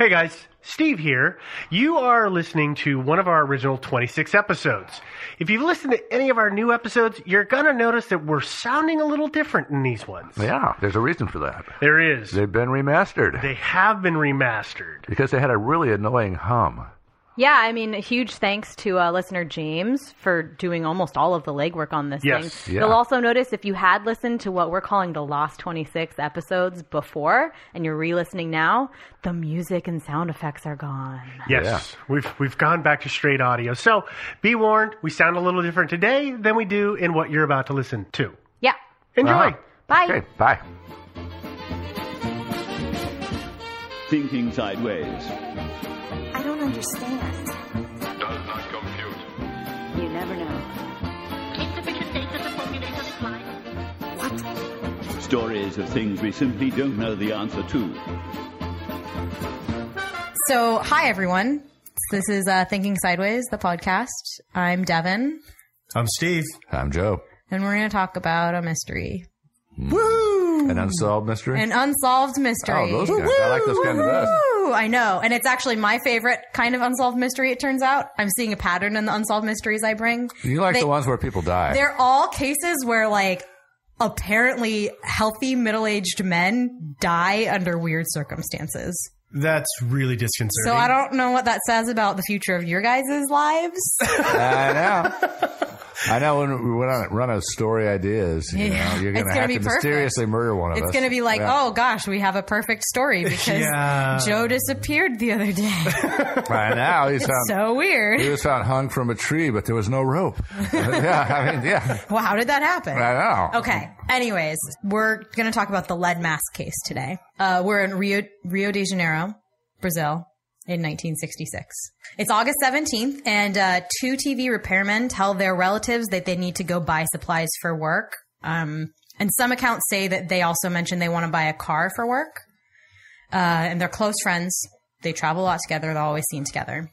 Hey guys, Steve here. You are listening to one of our original 26 episodes. If you've listened to any of our new episodes, you're gonna notice that we're sounding a little different in these ones. Yeah, there's a reason for that. There is. They've been remastered They have been remastered. because they had a really annoying hum. Yeah, I mean, a huge thanks to uh, listener James for doing almost all of the legwork on this Yes. thing. Yeah. You'll also notice if you had listened to what we're calling the Lost 26 episodes before and you're re listening now, the music and sound effects are gone. Yes, we've we've gone back to straight audio. So be warned, we sound a little different today than we do in what you're about to listen to. Yeah. Enjoy. Uh-huh. Bye. Okay, bye. Thinking Sideways. I understand. Does not compute. You never know. Stories of things we simply don't know the answer to. So, hi everyone. This is uh, Thinking Sideways, the podcast. I'm Devin, I'm Steve. I'm Joe. and we're going to talk about a mystery, Woo! An unsolved mystery? an unsolved mystery. oh, those guys. I like those kind of best. Woo! I know, and it's actually my favorite kind of unsolved mystery. It turns out I'm seeing a pattern in the unsolved mysteries I bring. You like They- the ones where people die. They're all cases where like apparently healthy middle-aged men die under weird circumstances. That's really disconcerting. So I don't know what that says about the future of your guys' lives. I know. I know when we run, on, run out of story ideas, you Yeah. know, you're going to have to perfect. mysteriously murder one of us. It's going to be like, Yeah. oh gosh, we have a perfect story because Yeah. Joe disappeared the other day. I know. He's found, so weird. he was found hung from a tree, but there was no rope. yeah, I mean, yeah. Well, how did that happen? I know. Okay. Anyways, we're going to talk about the lead mask case today. Uh, we're in Rio, Rio de Janeiro, Brazil. In 1966. It's August 17th, and uh, two TV repairmen tell their relatives that they need to go buy supplies for work. Um, and some accounts say that they also mention they want to buy a car for work. Uh, and they're close friends. They travel a lot together. They're always seen together.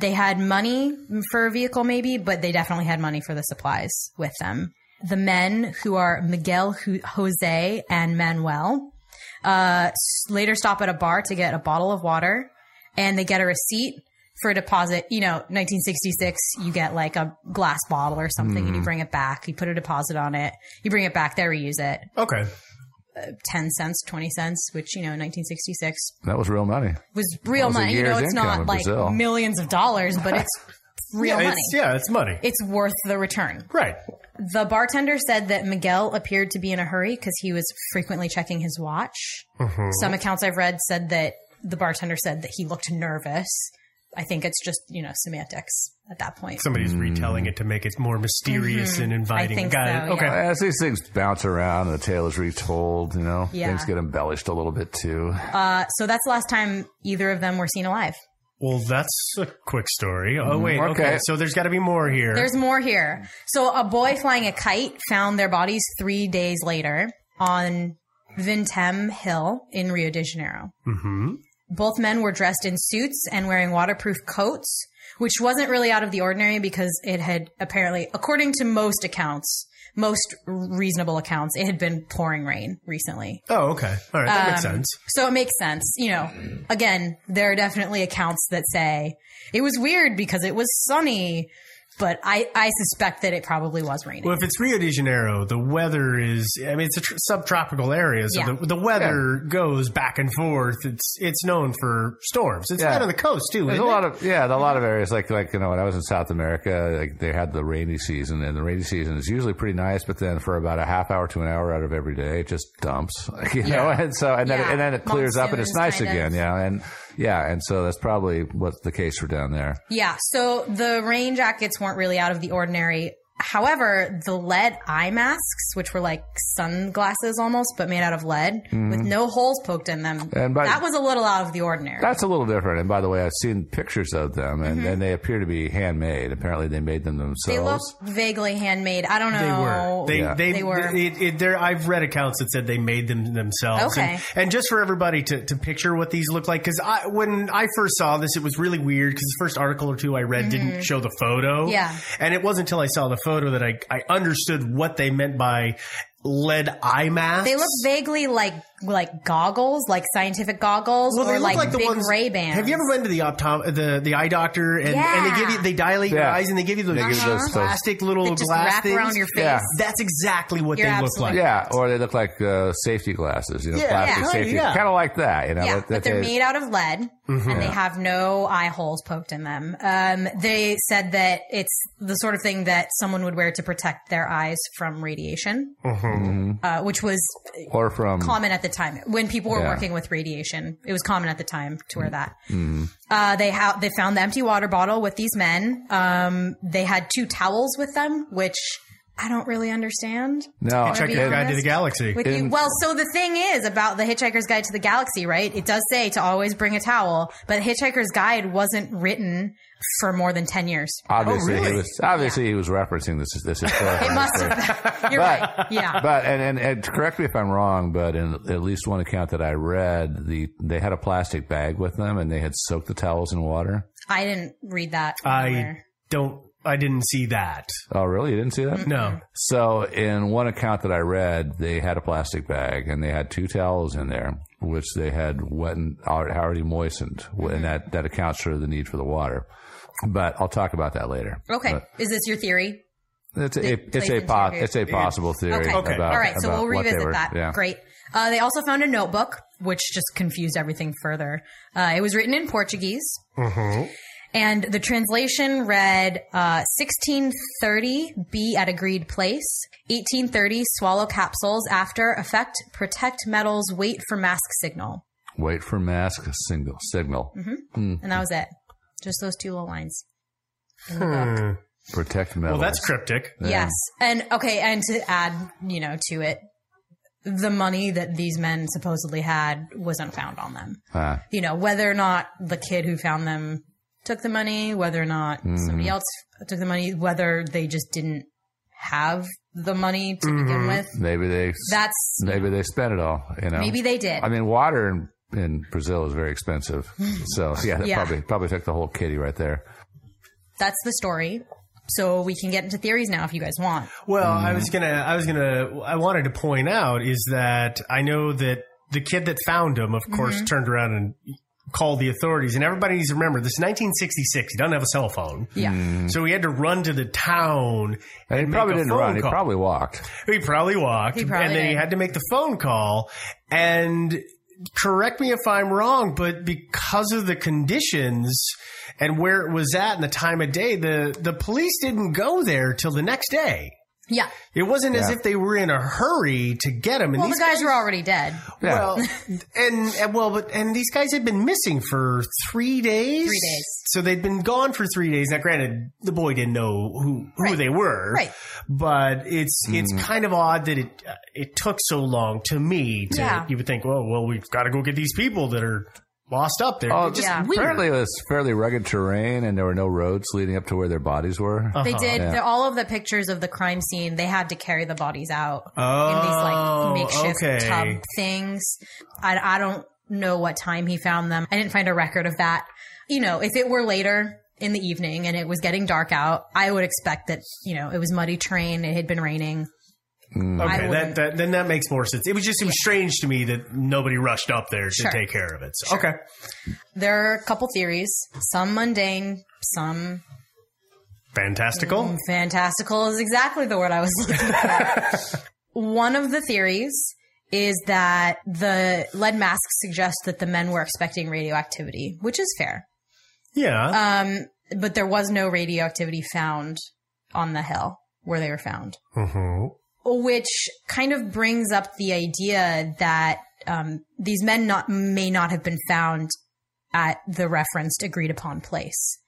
They had money for a vehicle, maybe, but they definitely had money for the supplies with them. The men, who are Miguel, Jose, and Manuel, uh, later stop at a bar to get a bottle of water, and they get a receipt for a deposit. You know, 1966, you get like a glass bottle or something, and you bring it back. You put a deposit on it. You bring it back. They reuse it. Okay. 10 cents, 20 cents, which, you know, 1966 That was real money. was real was money. You know, it's not like Brazil. millions of dollars, but it's real yeah, money. It's, yeah, it's money. It's worth the return. right. The bartender said that Miguel appeared to be in a hurry because he was frequently checking his watch. Mm-hmm. Some accounts I've read said that the bartender said that he looked nervous. I think it's just, you know, semantics at that point. Somebody's retelling it to make it more mysterious and inviting. Mm-hmm. I think Got so, it. Okay. As these things bounce around and the tale is retold, you know, Yeah. things get embellished a little bit too. Uh, so that's the last time either of them were seen alive. Well, that's a quick story. Oh, wait. Okay. okay. So there's got to be more here. There's more here. So a boy flying a kite found their bodies three days later on Vintem Hill in Rio de Janeiro. hmm Both men were dressed in suits and wearing waterproof coats, which wasn't really out of the ordinary because it had apparently, according to most accounts, most reasonable accounts, it had been pouring rain recently. Oh, okay. All right. That makes Um, sense. So it makes sense. You know, again, there are definitely accounts that say it was weird because it was sunny, but I, I suspect that it probably was raining. Well, if it's Rio de Janeiro, the weather is, I mean, it's a tr- subtropical area, so Yeah. the, the weather goes back and forth. It's it's known for storms. It's Yeah. right on the coast, too. There's a isn't lot it? of yeah, a lot of areas like like you know when I was in South America, like they had the rainy season, and the rainy season is usually pretty nice, but then for about a half hour to an hour out of every day, it just dumps, you know, and so and then Yeah. and then it clears up and it's nice kind of. again, yeah, and yeah, and so that's probably what's the case for down there. Yeah. So the rain jackets weren't really out of the ordinary. However, the lead eye masks, which were like sunglasses almost, but made out of lead with no holes poked in them, And by- that was a little out of the ordinary. That's a little different. And by the way, I've seen pictures of them, and, and they appear to be handmade. Apparently, they made them themselves. they look vaguely handmade. I don't know. They were. They, Yeah. they, They were. It, it, there, I've read accounts that said they made them themselves. Okay. And, and just for everybody to, to picture what these look like, because I, when I first saw this, it was really weird because the first article or two I read didn't show the photo. Mm-hmm. Yeah. And it wasn't until I saw the photo that I, I understood what they meant by lead eye masks. They look vaguely like like goggles, like scientific goggles, Well, or they look like, the big ones- Ray Bans. Have you ever been to the optom- the the eye doctor and, and they give you they dilate your eyes and they give you those, They give you those- those- plastic little That just glass wrap things around your face? Yeah. That's exactly what You're they look like. Yeah, or they look like uh, safety glasses, you know, Yeah, plastic yeah. safety, Yeah. kind of like that, you know. Yeah, that- but they're they- made out of lead Mm-hmm. and they have no eye holes poked in them. Um, they said that it's the sort of thing that someone would wear to protect their eyes from radiation, Mm-hmm. uh, which was or from common at the time when people were Yeah. working with radiation. It was common at the time to wear that. Mm-hmm. Uh, they ha- they found the empty water bottle with these men. Um, they had two towels with them, which I don't really understand. no, Check Hitchhiker's Guide to the Galaxy. With you. In- Well, so the thing is about the Hitchhiker's Guide to the Galaxy, right? It does say to always bring a towel, but Hitchhiker's Guide wasn't written for more than 10 years. Oh, obviously really? he was obviously he was referencing this this historical. It must have been. You're But- right. Yeah. But and, and and correct me if I'm wrong, but in at least one account that I read, the they had a plastic bag with them and they had soaked the towels in water. I didn't read that. I anywhere. don't. I didn't see that. Oh, really? You didn't see that? No. So in one account that I read, they had a plastic bag and they had two towels in there, which they had wet and already moistened, and that that accounts for the need for the water. But I'll talk about that later. Okay. But Is this your theory? it's a, That it's a po- it's a possible theory. Okay. Okay. About, All right. So we'll revisit were- that. Yeah. Great. Uh, they also found a notebook, which just confused everything further. Uh, it was written in Portuguese. And the translation read uh, 1630 be at agreed place. 1830 swallow capsules after effect protect metals wait for mask signal. Wait for mask signal signal. And that was it. Just those two little lines. in the book. Hmm. Protect metal. Well, that's cryptic. Yes. And okay, and to add, you know, to it, the money that these men supposedly had wasn't found on them. Ah, You know, whether or not the kid who found them took the money, whether or not Mm-hmm. somebody else took the money, whether they just didn't have the money to begin with. maybe they That's maybe they spent it all. You know, maybe they did. I mean, water in, in Brazil is very expensive, so yeah, they Yeah. probably probably took the whole kitty right there. That's the story. So we can get into theories now if you guys want. Well, I was gonna, I was gonna, I wanted to point out is that I know that the kid that found him, of course, Mm-hmm. turned around and called the authorities. And everybody needs to remember this is 1966. He doesn't have a cell phone. Yeah. So he had to run to the town. And he make probably a didn't phone run; he probably walked. He probably walked. He probably and then he had to make the phone call. And correct me if I'm wrong, but because of the conditions and where it was at and the time of day, the, the police didn't go there till the next day. Yeah. It wasn't as if they were in a hurry to get him. And Well, the these guys were already dead. Yeah. well, and, and well, but and these guys had been missing for three days. Three days. So they'd been gone for three days. Now, granted, the boy didn't know who who Right. they were, Right. But it's it's kind of odd that it uh, it took so long to me. To Yeah. you would think, well, well, we've got to go get these people that are lost up there. Oh, just yeah. apparently it was fairly rugged terrain, and there were no roads leading up to where their bodies were. Uh-huh. They did. Yeah. all of the pictures of the crime scene, they had to carry the bodies out Oh, in these like oh, makeshift okay. tub things. I, I don't know what time he found them. I didn't find a record of that. You know, if it were later in the evening and it was getting dark out, I would expect that, you know, it was muddy terrain. It had been raining. I Okay, that, that then that makes more sense. It was just it was strange to me that nobody rushed up there to Sure. take care of it. So, Okay, There are a couple theories, some mundane, some fantastical. Fantastical is exactly the word I was looking for. One of the theories is that the lead masks suggest that the men were expecting radioactivity, which is fair. Yeah. Um, but there was no radioactivity found on the hill where they were found, Mhm. Which kind of brings up the idea that um, these men not may not have been found at the referenced agreed upon place.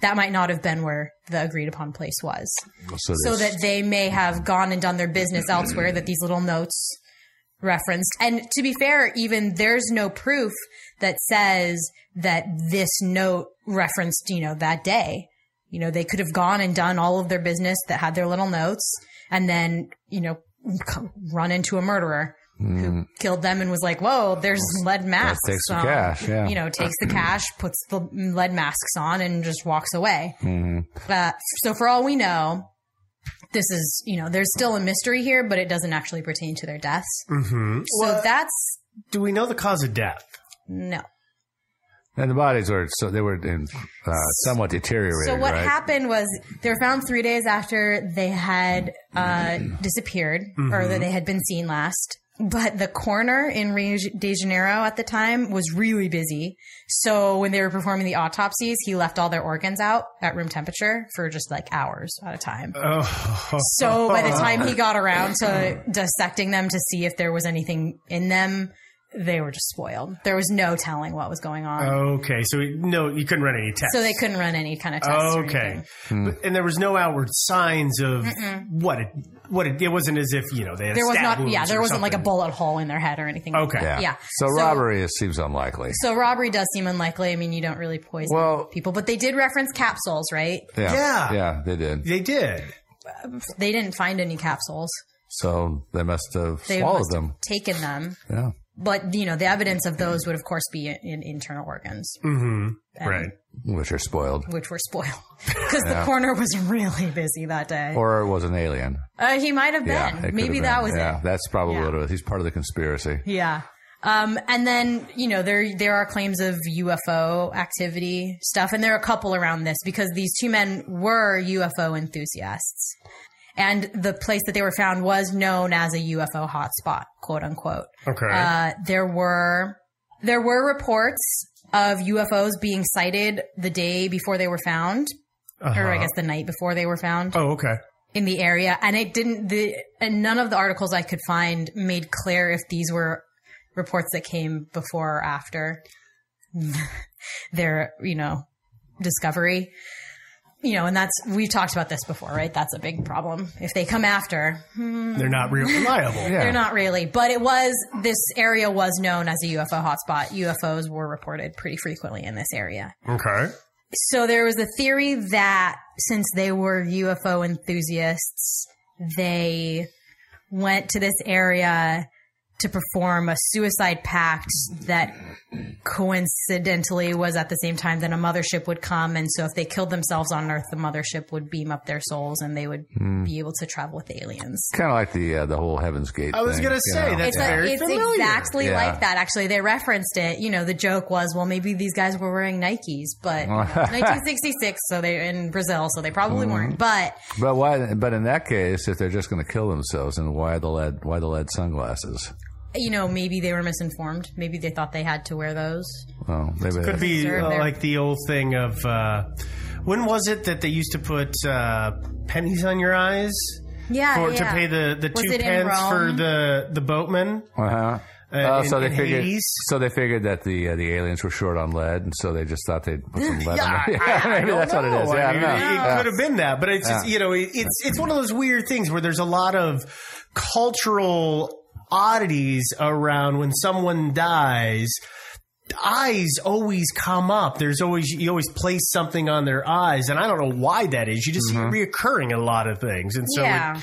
that might not have been where the agreed upon place was. So, So that they may have gone and done their business elsewhere that these little notes referenced. And to be fair, even there's no proof that says that this note referenced, you know, that day. You know, they could have gone and done all of their business that had their little notes and then, you know, run into a murderer who killed them and was like, whoa, there's lead masks. takes the cash, yeah. You know, takes the cash, puts the lead masks on and just walks away. Uh, so for all we know, this is, you know, there's still a mystery here, but it doesn't actually pertain to their deaths. Mm-hmm. So that's Do we know the cause of death? no. And the bodies were so they were in, uh, somewhat deteriorated. So what right? happened was they were found three days after they had uh, disappeared or that they had been seen last. But the coroner in Rio de Janeiro at the time was really busy. So when they were performing the autopsies, he left all their organs out at room temperature for just like hours at a time. Oh, So by the time he got around to dissecting them to see if there was anything in them, they were just spoiled. There was no telling what was going on. okay. So no, you couldn't run any tests. So they couldn't run any kind of tests. Okay. Hmm. But- and there was no outward signs of what it. What it, it wasn't as if you know they had There was stab not, yeah, there wasn't like a bullet hole in their head or anything. Okay. Yeah. Yeah. So, robbery is, seems unlikely. So robbery does seem unlikely. I mean, you don't really poison Well- people, but they did reference capsules, right? Yeah. Yeah. Yeah, they did. They did. They didn't find any capsules. So they must have They swallowed must have them. taken them. Yeah. But, you know, the evidence of those would, of course, be in, in internal organs, Mm-hmm. Right. Which are spoiled. which were spoiled. Because the coroner was really busy that day. Or it was an alien. uh, he might have been. Yeah. Maybe have that been. was Yeah, it. that's probably Yeah. what it was. He's part of the conspiracy. Yeah. Um, and then, you know, there, there are claims of UFO activity stuff, and there are a couple around this because these two men were UFO enthusiasts. And the place that they were found was known as a UFO hotspot, quote unquote. Okay. Uh, there were, there were reports of UFOs being sighted the day before they were found, or I Uh-huh. guess the night before they were found oh, okay. in the area, and it didn't. The and none of the articles I could find made clear if these were reports that came before or after their, you know, discovery. You know, and that's we've talked about this before, right? That's a big problem. If they come after, hmm. They're not real reliable. Yeah. they're not really. But it was this area was known as a UFO hotspot. UFOs were reported pretty frequently in this area. Okay. So there was a theory that since they were UFO enthusiasts, they went to this area to perform a suicide pact that coincidentally was at the same time that a mothership would come. And so if they killed themselves on Earth, the mothership would beam up their souls and they would be able to travel with aliens. Kind of like the uh, the whole Heaven's Gate. I was gonna say, know? that's It's, a, it's familiar. exactly Yeah. like that. Actually, they referenced it. You know, the joke was, well, maybe these guys were wearing Nikes, but you know, 1966, so they're in Brazil, so they probably Mm-hmm. weren't. But But why? But in that case, if they're just going to kill themselves, then why the lead? Why the lead sunglasses? You know, maybe they were misinformed. Maybe they thought they had to wear those. Well, maybe it Could be uh, like the old thing of uh, when was it that they used to put uh, pennies on your eyes Yeah, for, yeah. to pay the, the Was two it pence for the the boatman? Uh-huh. Uh, Oh, in- so they figured. Hades? So they figured that the uh, the aliens were short on lead, and so they just thought they'd put some lead. Yeah, on it. I- I maybe don't that's what it is. know. Yeah, I mean, don't know. It, Yeah. could have been that, but it's just, you know it- it's it's one of those weird things where there's a lot of cultural oddities around when someone dies. Eyes always come up. There's always you always place something on their eyes, and I don't know why that is. You just Mm-hmm. see it reoccurring in a lot of things, and so Yeah.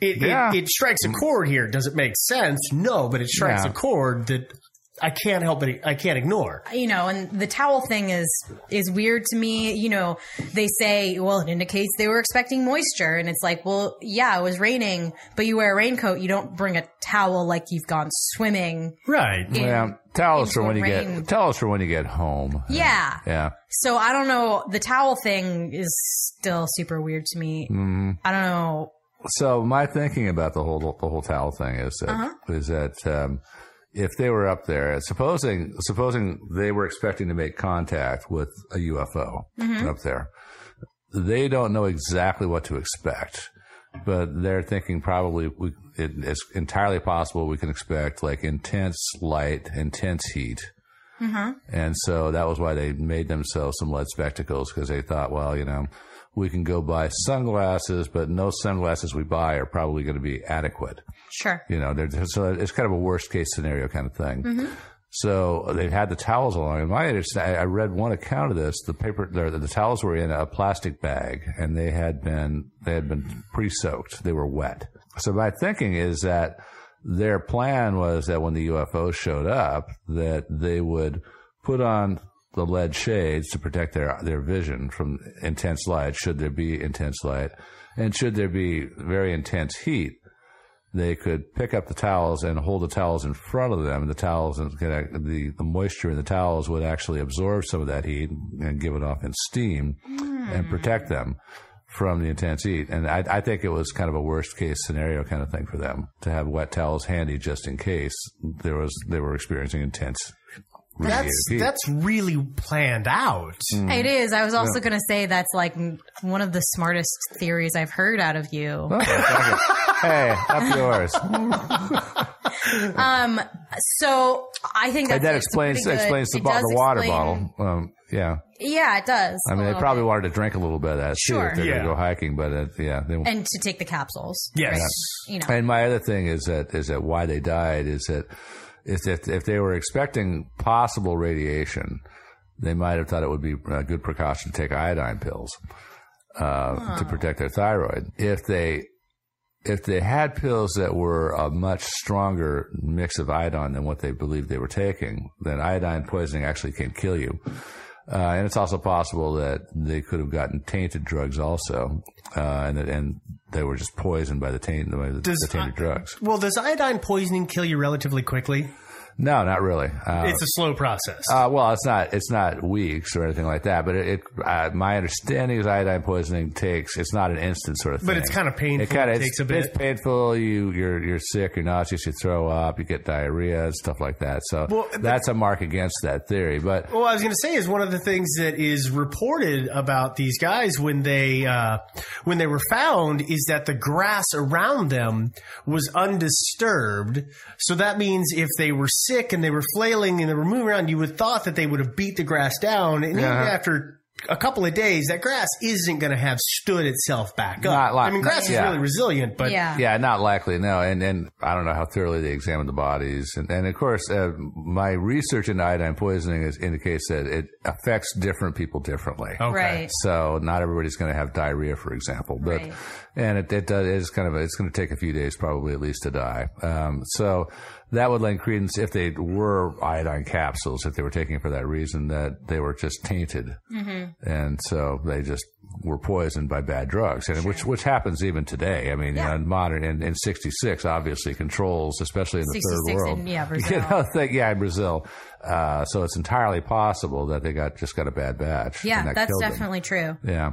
it, it, Yeah. it, it strikes a chord here. Does it make sense? No, but it strikes Yeah. a chord that I can't help it. I can't ignore. you know, and the towel thing is is weird to me. You know, they say, well, it indicates they were expecting moisture, and it's like, well, yeah, it was raining, but you wear a raincoat. You don't bring a towel like you've gone swimming. Right. in- Yeah, Towels us for when you rain. get. towels us for when you get home. Yeah. Yeah. So I don't know. The towel thing is still super weird to me. Mm-hmm. I don't know. So my thinking about the whole the whole towel thing is that Uh-huh. is that um, if they were up there, supposing supposing they were expecting to make contact with a UFO Mm-hmm. up there, they don't know exactly what to expect, but they're thinking probably we, it, it's entirely possible we can expect like intense light, intense heat. Mm-hmm. And so that was why they made themselves some lead spectacles because they thought, well, you know, we can go buy sunglasses, but no sunglasses we buy are probably going to be adequate. Sure. You know, they're, so it's kind of a worst case scenario kind of thing. Mm-hmm. So they've had the towels along. And my understanding, I read one account of this. The paper, the, the towels were in a plastic bag, and they had been they had been pre-soaked. They were wet. So my thinking is that their plan was that when the UFO showed up, that they would put on the lead shades to protect their their vision from intense light, should there be intense light, and should there be very intense heat they could pick up the towels and hold the towels in front of them. And the towels and the, the moisture in the towels would actually absorb some of that heat and give it off in steam mm. and protect them from the intense heat. And I, I, think it was kind of a worst case scenario kind of thing for them to have wet towels handy just in case there was they were experiencing intense that's that's really planned out. Mm. It is. I was also yeah. going to say that's like one of the smartest theories I've heard out of you. Oh, hey, up yours. um. So I think that explains good, explains the, the water bottle. Um, yeah. Yeah, it does. I mean, they probably bit. wanted to drink a little bit of that sure. too if they're yeah. going to go hiking, but uh, yeah, they, and to take the capsules. Yes. Right? You know. And my other thing is that is that why they died is that is if, if they were expecting possible radiation, they might have thought it would be a good precaution to take iodine pills uh, to protect their thyroid. If they if they had pills that were a much stronger mix of iodine than what they believed they were taking, then iodine poisoning actually can kill you. Uh, and it's also possible that they could have gotten tainted drugs also, uh, and and they were just poisoned by the, taint, by the, does, the tainted drugs. Well, does iodine poisoning kill you relatively quickly? No, not really. Uh, it's a slow process. Uh, well, it's not. It's not weeks or anything like that. But it, it uh, my understanding is iodine poisoning takes. It's not an instant sort of thing. But it's kind of painful. It kind of takes a bit. It's painful. You you're you're sick. You're nauseous. You throw up. You get diarrhea and stuff like that. So well, that's a mark against that theory. But well, I was going to say is one of the things that is reported about these guys when they uh, when they were found is that the grass around them was undisturbed. So that means if they were sick and they were flailing and they were moving around, you would have thought that they would have beat the grass down. And even after a couple of days, that grass isn't going to have stood itself back up. Not li- I mean, grass yeah. is really resilient, but yeah. yeah, not likely. No, and and I don't know how thoroughly they examined the bodies, and and of course, uh, my research into iodine poisoning is, indicates that it affects different people differently. Okay. Right. So not everybody's going to have diarrhea, for example, but right. and it, it does it's kind of a, it's going to take a few days probably at least to die. Um, so that would lend credence if they were iodine capsules, if they were taking it for that reason, that they were just tainted, mm-hmm. and so they just were poisoned by bad drugs, and sure. which which happens even today. I mean, yeah. you know, modern in, in '66, obviously controls, especially in the third world. In, yeah, Brazil. You know, think, yeah, in Brazil. Uh, so it's entirely possible that they got just got a bad batch. Yeah, that that's definitely them. true. Yeah.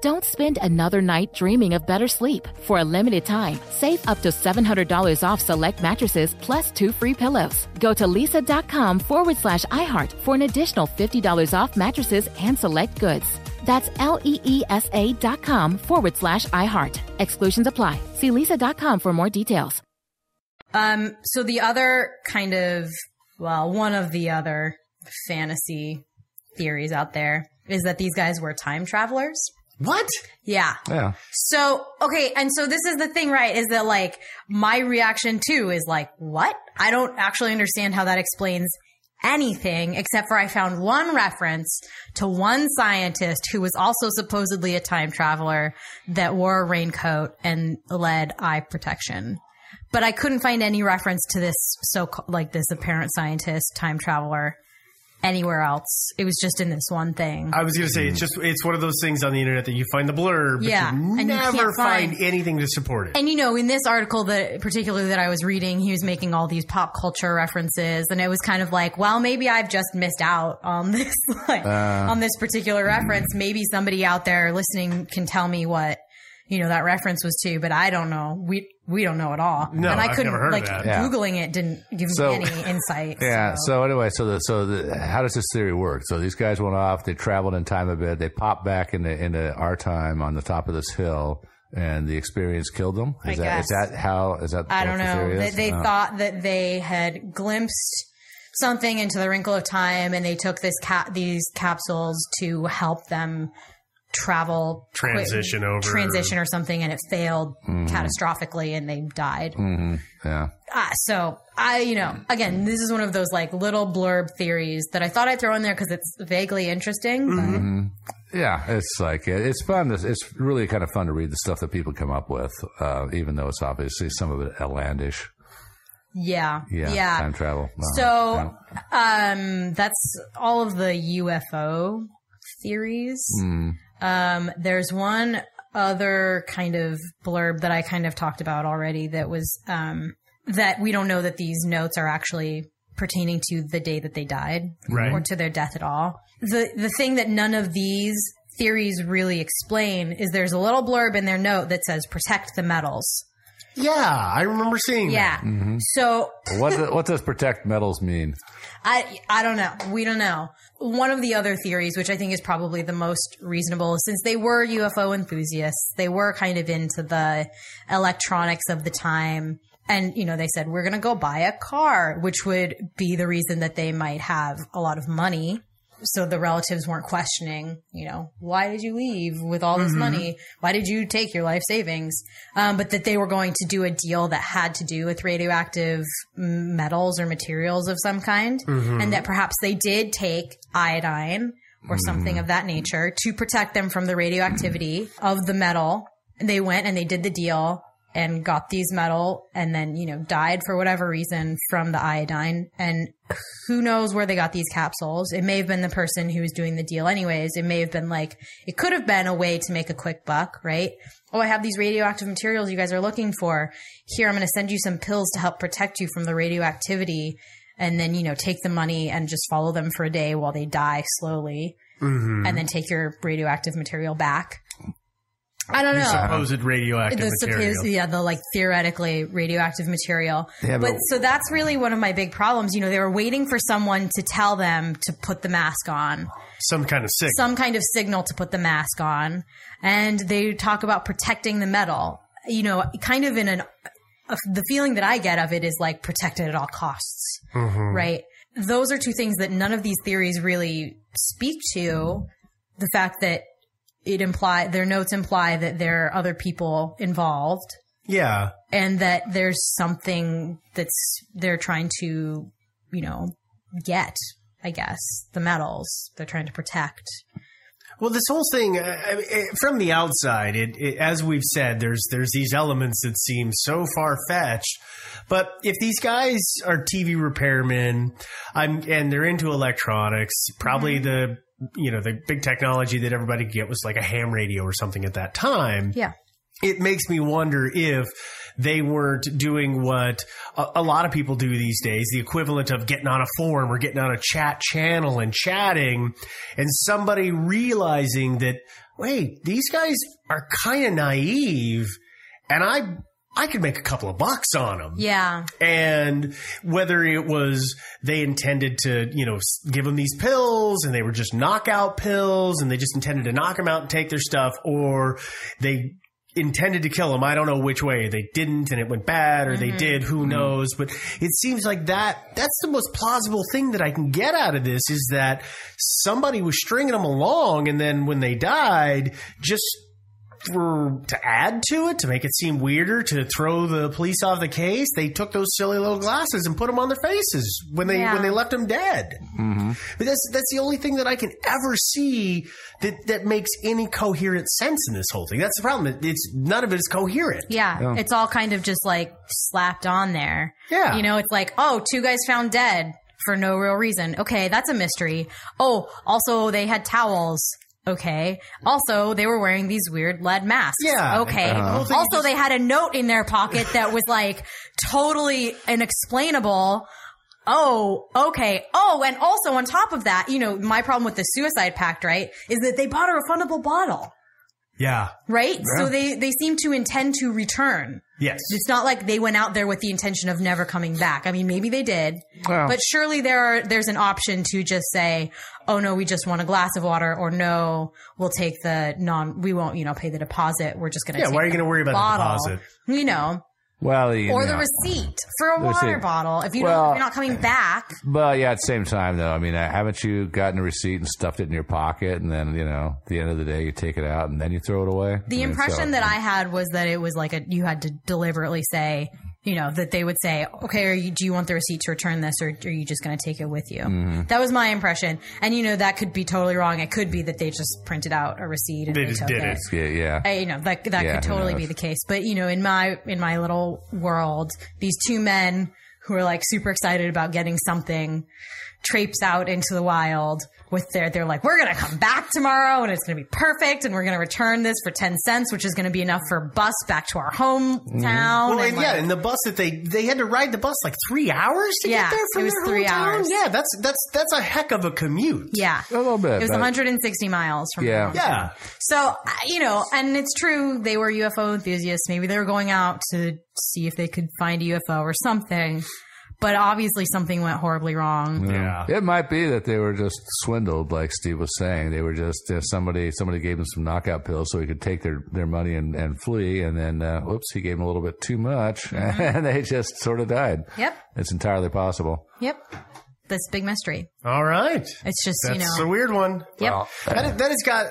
Don't spend another night dreaming of better sleep. For a limited time, save up to $700 off select mattresses plus two free pillows. Go to leesa.com forward slash iHeart for an additional $50 off mattresses and select goods. That's L E E S A dot com forward slash iHeart. Exclusions apply. See leesa.com for more details. Um, so the other kind of, well, one of the other fantasy theories out there is that these guys were time travelers. What? Yeah. Yeah. So, okay. And so this is the thing, right? Is that like my reaction too is like, what? I don't actually understand how that explains anything except for I found one reference to one scientist who was also supposedly a time traveler that wore a raincoat and lead eye protection. But I couldn't find any reference to this so like this apparent scientist time traveler anywhere else. It was just in this one thing. I was going to say it's just it's one of those things on the internet that you find the blurb, but Yeah, you and you never can't find, find- anything to support it. And you know, in this article that particularly that I was reading, he was making all these pop culture references, and it was kind of like, well, maybe I've just missed out on this, like, Uh. on this particular reference. Maybe somebody out there listening can tell me what you know that reference was to, but I don't know. We we don't know at all. No, and I I've couldn't never heard of like that. Yeah. googling it didn't give So- me any insight. Yeah. so. So anyway, so the so the how does this theory work? So these guys went off. They traveled in time a bit. They popped back into into our time on the top of this hill, and the experience killed them. Is I that guess. is that how is that? I what don't know. theory They, they Oh. thought that they had glimpsed something into the wrinkle of time, and they took this ca- these capsules to help them travel quick- Transition over. transition or something, and it failed Mhm. catastrophically, and they died. hmm Yeah. Ah, so I, you know, again, this is one of those like little blurb theories that I thought I'd throw in there because it's vaguely interesting. but- hmm Yeah, it's like it's fun. to- It's really kind of fun to read the stuff that people come up with, uh, even though it's obviously some of it outlandish. Yeah, Yeah, yeah. time travel. Uh, So, yeah. um, that's all of the UFO theories. Mm. Um, there's one other kind of blurb that I kind of talked about already that was, um, that we don't know that these notes are actually pertaining to the day that they died Right. or to their death at all. The, the thing that none of these theories really explain is there's a little blurb in their note that says protect the metals. Yeah, I remember seeing Yeah. that. Mhm. So What do- what does protect metals mean? I I don't know. We don't know. One of the other theories, which I think is probably the most reasonable, since they were UFO enthusiasts, they were kind of into the electronics of the time. And, you know, they said, we're going to go buy a car, which would be the reason that they might have a lot of money. So the relatives weren't questioning, you know, why did you leave with all this Mhm. money? Why did you take your life savings? Um, but that they were going to do a deal that had to do with radioactive metals or materials of some kind. Mhm. And that perhaps they did take iodine or something of that nature to protect them from the radioactivity of the metal. And they went and they did the deal and got these metal and then, you know, died for whatever reason from the iodine. And who knows where they got these capsules? It may have been the person who was doing the deal anyways. It may have been like, it could have been a way to make a quick buck, right? Oh, I have these radioactive materials you guys are looking for. Here, I'm going to send you some pills to help protect you from the radioactivity. And then, you know, take the money and just follow them for a day while they die slowly. Mhm. And then take your radioactive material back. I don't The know. supposed radioactive the material. supposed, yeah, the like theoretically radioactive material. Yeah, but, but- so that's really one of my big problems. You know, they were waiting for someone to tell them to put the mask on, Some kind of sick. some kind of signal to put the mask on, and they talk about protecting the metal. You know, kind of in an uh, the feeling that I get of it is like protected at all costs Mhm. right? Those are two things that none of these theories really speak to. The fact that it imply their notes imply that there are other people involved Yeah. and that there's something that's they're trying to, you know, get, I guess, the metals they're trying to protect. Well, this whole thing, uh, from the outside, it, it, as we've said, there's there's these elements that seem so far fetched. But if these guys are TV repairmen, I'm, and they're into electronics, probably the you know the big technology that everybody could get was like a ham radio or something at that time. Yeah. It makes me wonder if they weren't doing what a, a lot of people do these days, the equivalent of getting on a forum or getting on a chat channel and chatting, and somebody realizing that, wait, these guys are kind of naive, and I I could make a couple of bucks on them. Yeah. And whether it was they intended to, you know, give them these pills and they were just knockout pills and they just intended to knock them out and take their stuff, or they intended to kill him. I don't know which way they didn't, and it went bad, or they Mhm. did. Who knows? But it seems like that. That's the most plausible thing that I can get out of this is that somebody was stringing them along, and then when they died, just for to add to it to make it seem weirder to throw the police off the case they took those silly little glasses and put them on their faces when they Yeah. when they left them dead Mm-hmm. but that's that's the only thing that I can ever see that that makes any coherent sense in this whole thing. That's the problem. It's none of it is coherent. Yeah, Yeah. it's all kind of just like slapped on there. Yeah. You know, it's like, oh, two guys found dead for no real reason. Okay, that's a mystery. Oh, also they had towels. Okay. Also, they were wearing these weird lead masks. Yeah. Okay. Uh-huh. The whole thing Also, just- they had a note in their pocket that was like totally inexplainable. Oh, okay. Oh, and also on top of that, you know, my problem with the suicide pact, right, is that they bought a refundable bottle Yeah. right? Yeah. So they they seem to intend to return. Yes. It's not like they went out there with the intention of never coming back. I mean, maybe they did, Well- but surely there are there's an option to just say, "Oh no, we just want a glass of water," or "No, we'll take the non, we won't, you know, pay the deposit. We're just going to Yeah, take why are you gonna worry about the deposit? You know, Well, you or know. the receipt for a The water receipt. bottle if you well, don't, you're not coming back. But yeah, at the same time, though, I mean, uh, haven't you gotten a receipt and stuffed it in your pocket, and then you know, at the end of the day, you take it out and then you throw it away? The I mean, impression so- that I had was that it was like a you had to deliberately say, you know, that they would say, "Okay, are you, do you want the receipt to return this, or are you just going to take it with you?" Mhm. That was my impression, and you know that could be totally wrong. It could be that they just printed out a receipt and They they, just took did it. it. Yeah, yeah. I, you know that that Yeah, could totally be the case. But you know, in my in my little world, these two men who are like super excited about getting something traipse out into the wild with their they're like we're gonna come back tomorrow and it's gonna be perfect and we're gonna return this for 10 cents which is gonna be enough for a bus back to our hometown mm-hmm. Well, and and yeah, like- and the bus that they they had to ride the bus like three hours to Yeah, get there from it was their three hometown? hours. Yeah, that's that's that's a heck of a commute. yeah a little bit it was but- 160 miles from Yeah. Yeah. so you know and it's true they were ufo enthusiasts maybe they were going out to see if they could find a ufo or something but obviously something went horribly wrong Yeah. It might be that they were just swindled, like Steve was saying. They were just uh, somebody somebody gave them some knockout pills so he could take their, their money and, and flee, and then uh, whoops, he gave them a little bit too much, Mm-hmm. and they just sort of died. Yep. It's entirely possible. yep this big mystery All right. it's just That's you know It's a weird one. Yep. Well, that, that has got,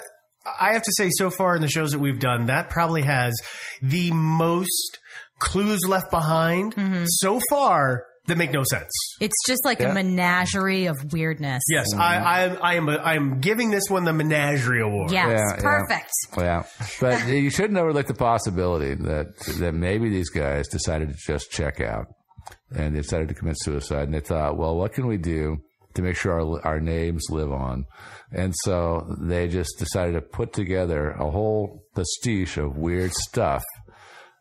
I have to say, so far in the shows that we've done, that probably has the most clues left behind Mm-hmm. so far that make no sense. It's just like Yeah. a menagerie of weirdness. Yes, I, I, I am. A, I am giving this one the Menagerie Award. Yes, Yeah, yeah. perfect. Yeah, but you shouldn't overlook the possibility that that maybe these guys decided to just check out, and they decided to commit suicide, and they thought, well, what can we do to make sure our our names live on? And so they just decided to put together a whole pastiche of weird stuff.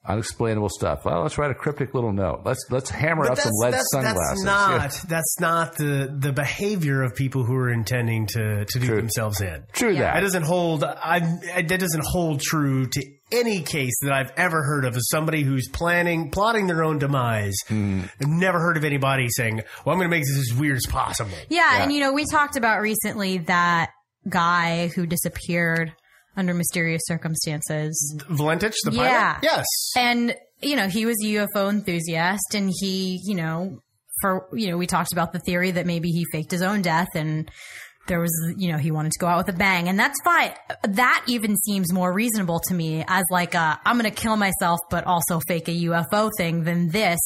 Unexplainable stuff. Well, let's write a cryptic little note. Let's let's hammer But up some lead that's, sunglasses. that's not that's not the the behavior of people who are intending to to do themselves in. True that. That doesn't hold. I, I that doesn't hold true to any case that I've ever heard of as somebody who's planning plotting their own demise. Hmm. I've never heard of anybody saying, "Well, I'm going to make this as weird as possible." Yeah, and you know, we talked about recently that guy who disappeared under mysterious circumstances. Valentich, the pilot. yeah. Yes. And, you know, he was a UFO enthusiast and he, you know, for, you know, we talked about the theory that maybe he faked his own death and there was, you know, he wanted to go out with a bang and that's fine. That even seems more reasonable to me as like a, I'm going to kill myself, but also fake a UFO thing than this,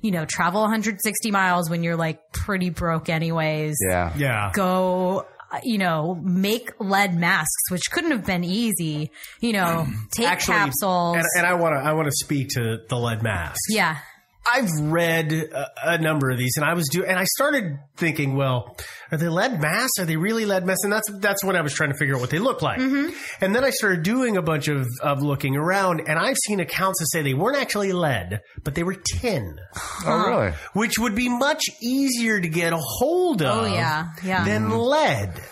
you know, travel 160 miles when you're like pretty broke anyways. Yeah. Yeah. Go, Uh, you know, make lead masks, which couldn't have been easy. You know, take Actually, capsules. and, and I want to I want to speak to the lead masks. yeah. I've read a, a number of these, and I was doing, and I started thinking, well, are they lead mass? Are they really lead mass? And that's that's when I was trying to figure out what they look like. Mm-hmm. And then I started doing a bunch of of looking around, and I've seen accounts that say they weren't actually lead, but they were tin. Oh, really? Which would be much easier to get a hold oh, of. Oh, yeah. Yeah. Than mm-hmm. lead.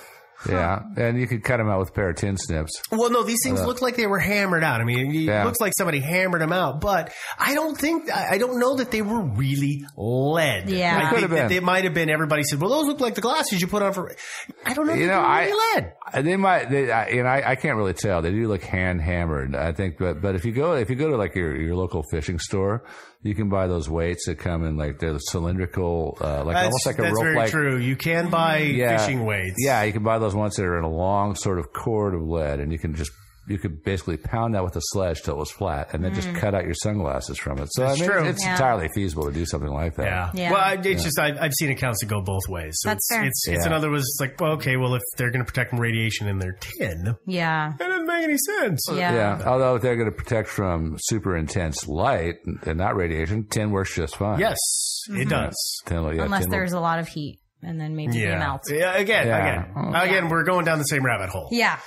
Yeah, and you could cut them out with a pair of tin snips. Well, no, these things Uh, look like they were hammered out. I mean, it Yeah. looks like somebody hammered them out, but I don't think, I I don't know that they were really lead. Yeah. I They think could have that been. they might have been. Everybody said, well, those look like the glasses you put on for, I don't know. You if know, they were I, really lead. I- they might, they, I, you know, I, I can't really tell. They do look hand hammered, I think. But but if you go if you go to like your your local fishing store, you can buy those weights that come in like they're cylindrical, uh, like That's, almost like a that's rope. very like true. You can buy yeah, fishing weights. Yeah, you can buy those ones that are in a long sort of cord of lead, and you can just you could basically pound that with a sledge till it was flat, and then just cut out your sunglasses from it. So That's I mean, true. it's Yeah. entirely feasible to do something like that. Yeah. Yeah. Well, I, it's just I, I've seen accounts that go both ways. So That's it's, fair. It's it's Yeah. another was like, well, okay, well, if they're going to protect from radiation in their tin, Yeah. That doesn't make any sense. Yeah. Yeah, although they're going to protect from super intense light and not radiation, tin works just fine. Yes, it Mhm. does. Tin, yeah, Unless tin will- there's a lot of heat and then maybe they Yeah. melt. Yeah. Again, Yeah. again, again, we're going down the same rabbit hole. Yeah.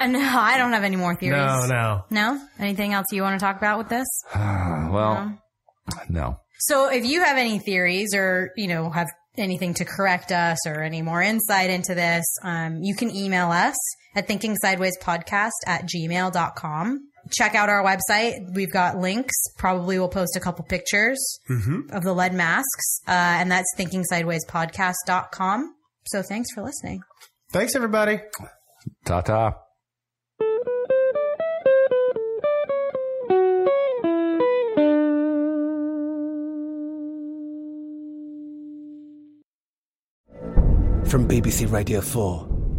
And no, I don't have any more theories. No, no. No? Anything else you want to talk about with this? well, no. So if you have any theories or, you know, have anything to correct us or any more insight into this, um, you can email us at thinkingsidewayspodcast at gmail.com. Check out our website. We've got links. Probably we'll post a couple pictures Mm-hmm. of the lead masks. Uh, and that's thinkingsidewayspodcast.com. So thanks for listening. Thanks, everybody. Ta ta. From BBC Radio 4,